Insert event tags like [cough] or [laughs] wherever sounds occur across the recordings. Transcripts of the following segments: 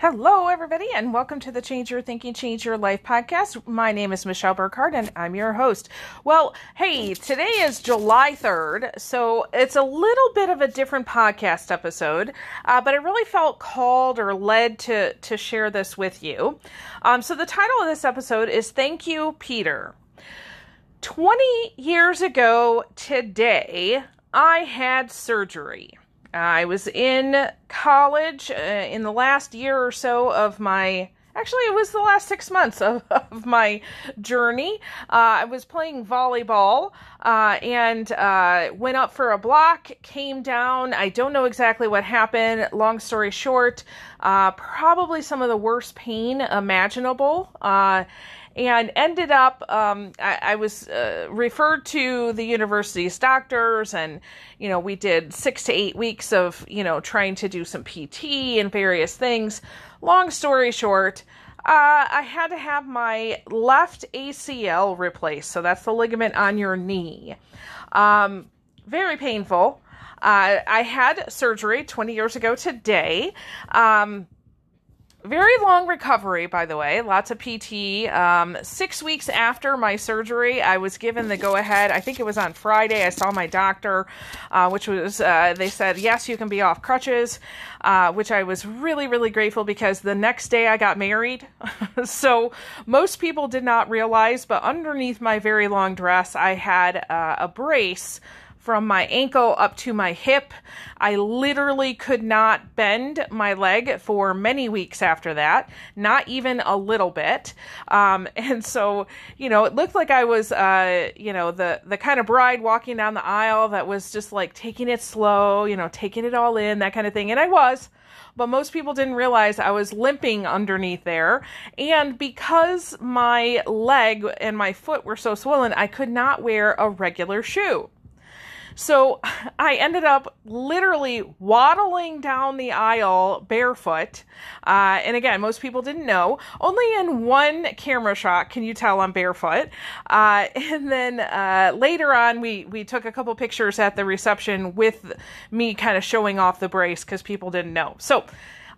Hello, everybody, and welcome to the Change Your Thinking, Change Your Life podcast. My name is Michelle Burkhardt, and I'm your host. Well, hey, today is July 3rd, so it's a little bit of a different podcast episode, uh, but I really felt called or led to, to share this with you. Um, so, the title of this episode is Thank You, Peter. 20 years ago today, I had surgery. I was in college uh, in the last year or so of my actually it was the last six months of, [laughs] of my journey. Uh, i was playing volleyball uh, and uh, went up for a block came down. I don't know exactly what happened. Long story short uh, probably some of the worst pain imaginable. Uh, and ended up um, I, I, was uh, referred to the university's doctors and you know we did six to eight weeks of you know trying to do some pt and various things long story short uh, I had to have my left ACL replaced. So that's the ligament on your knee. Um, very painful. Uh, I had surgery 20 years ago today. Um, very long recovery, by the way. Lots of PT. Um, six weeks after my surgery, I was given the go ahead. I think it was on Friday. I saw my doctor, uh, which was, uh, they said, yes, you can be off crutches, uh, which I was really, really grateful because the next day I got married. [laughs] so most people did not realize, but underneath my very long dress, I had uh, a brace from my ankle up to my hip. I literally could not bend my leg for many weeks after that, not even a little bit. Um, [laughs] and so, you know, it looked like I was, uh, you know, the the kind of bride walking down the aisle that was just like taking it slow, you know, taking it all in, that kind of thing. And I was but most people didn't realize I was limping underneath there. And because my leg and my foot were so swollen, I could not wear a regular shoe. So [laughs] I ended up literally waddling down the aisle barefoot. Uh, and again, most people didn't know. Only in one camera shot can you tell I'm barefoot. Uh, [laughs] and then uh, later on, we, we took a couple pictures at the reception with me kind of showing off the brace because people didn't know. So,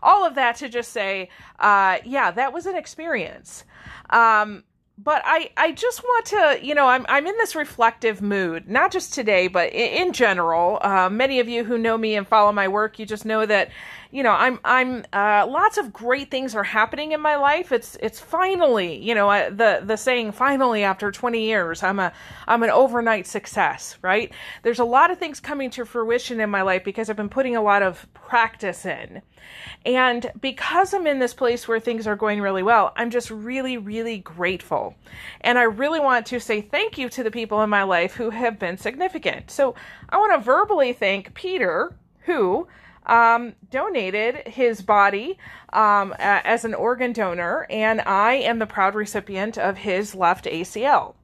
all of that to just say, uh, yeah, that was an experience. Um, but I, I just want to, you know, I'm, I'm in this reflective mood, not just today, but in, in general. Uh, many of you who know me and follow my work, you just know that, you know, I'm, I'm, uh, lots of great things are happening in my life. It's, it's finally, you know, uh, the, the saying, finally, after 20 years, I'm a, I'm an overnight success, right? There's a lot of things coming to fruition in my life because I've been putting a lot of practice in. And because I'm in this place where things are going really well, I'm just really, really grateful. And I really want to say thank you to the people in my life who have been significant. So I want to verbally thank Peter, who um, donated his body um, as an organ donor, and I am the proud recipient of his left ACL.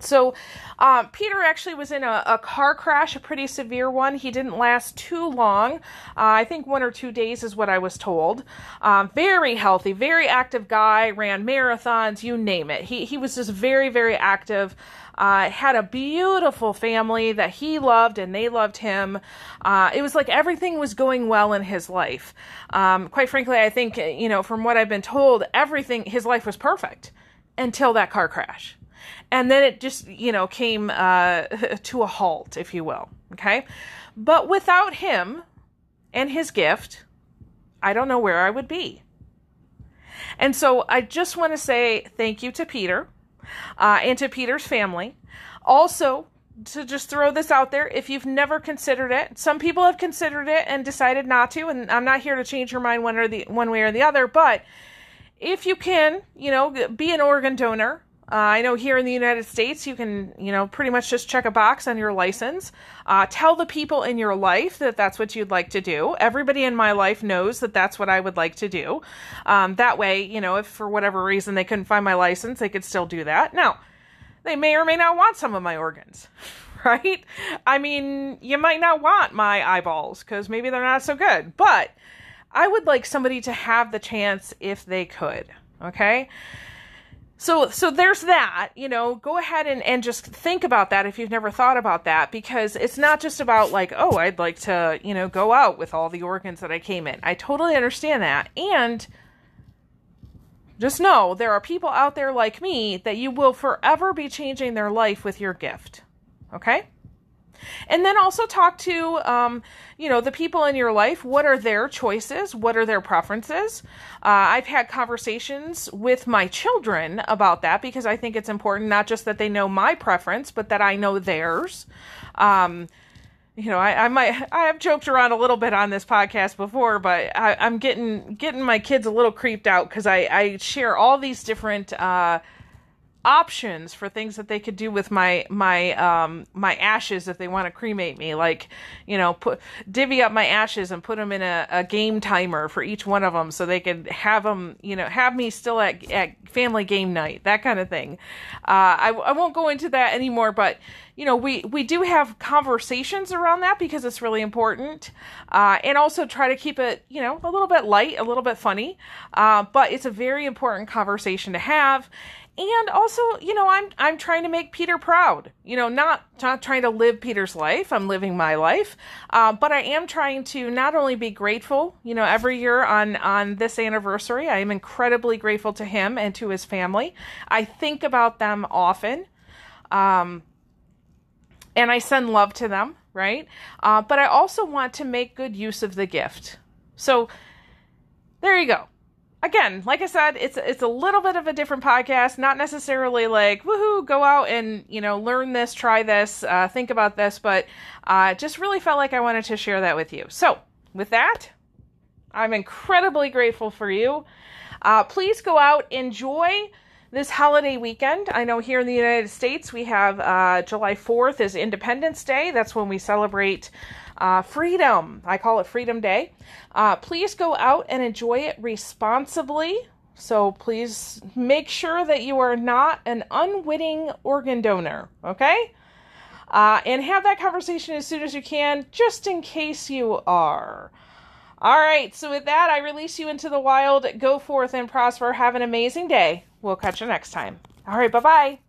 So, uh, Peter actually was in a, a, car crash, a pretty severe one. He didn't last too long. Uh, I think one or two days is what I was told. Um, very healthy, very active guy, ran marathons, you name it. He, he was just very, very active. Uh, had a beautiful family that he loved and they loved him. Uh, it was like everything was going well in his life. Um, quite frankly, I think, you know, from what I've been told, everything, his life was perfect until that car crash and then it just you know came uh, [laughs] to a halt if you will okay? But without him and his gift i don't know where i would be. And so i just want to say thank you to peter uh, and to peter's family. Also to just throw this out there if you've never considered it some people have considered it and decided not to and i'm not here to change your mind one or the one way or the other but if you can you know be an organ donor uh, I know here in the United States, you can, you know, pretty much just check a box on your license. Uh, tell the people in your life that that's what you'd like to do. Everybody in my life knows that that's what I would like to do. Um, that way, you know, if for whatever reason they couldn't find my license, they could still do that. Now, they may or may not want some of my organs, [laughs] right? I mean, you might not want my eyeballs because maybe they're not so good, but I would like somebody to have the chance if they could, okay? So so there's that you know go ahead and, and just think about that if you've never thought about that because it's not just about like oh i'd like to you know go out with all the organs that i came in. I totally understand that. And just know there are people out there like me that you will forever be changing their life with your gift. Okay and then also talk to, um, you know, the people in your life. What are their choices? What are their preferences? Uh, I've had conversations with my children about that because I think it's important not just that they know my preference, but that I know theirs. Um, you know, I, I might I have joked around a little bit on this podcast before, but I, am getting getting my kids a little creeped out because I, I share all these different uh, options for things that they could do with my my um my ashes if they want to cremate me like you know put divvy up my ashes and put them in a, a game timer for each one of them so they could have them you know have me still at, at family game night that kind of thing. Uh, I, I won't go into that anymore but you know we we do have conversations around that because it's really important uh, and also try to keep it you know a little bit light a little bit funny uh, but it's a very important conversation to have and also you know i'm i'm trying to make peter proud you know not not trying to live peter's life. I'm living my life. Uh, but i am trying to not only be grateful you know every year on on this anniversary i am incredibly grateful to him and to his family. I think about them often um, and i send love to them right? Uh, but i also want to make good use of the gift. So there you go again, like I said, it's it's a little bit of a different podcast. Not necessarily like woohoo, go out and you know learn this, try this, uh, think about this, but uh, just really felt like I wanted to share that with you. So with that, I'm incredibly grateful for you. Uh, please go out enjoy this holiday weekend. I know here in the United States we have uh, July 4th is Independence Day. That's when we celebrate uh, freedom. I call it Freedom Day. Uh, please go out and enjoy it responsibly. So please make sure that you are not an unwitting organ donor, okay? Uh, and have that conversation as soon as you can, just in case you are. All right, so with that, I release you into the wild. Go forth and prosper. Have an amazing day. We'll catch you next time. All right, bye bye.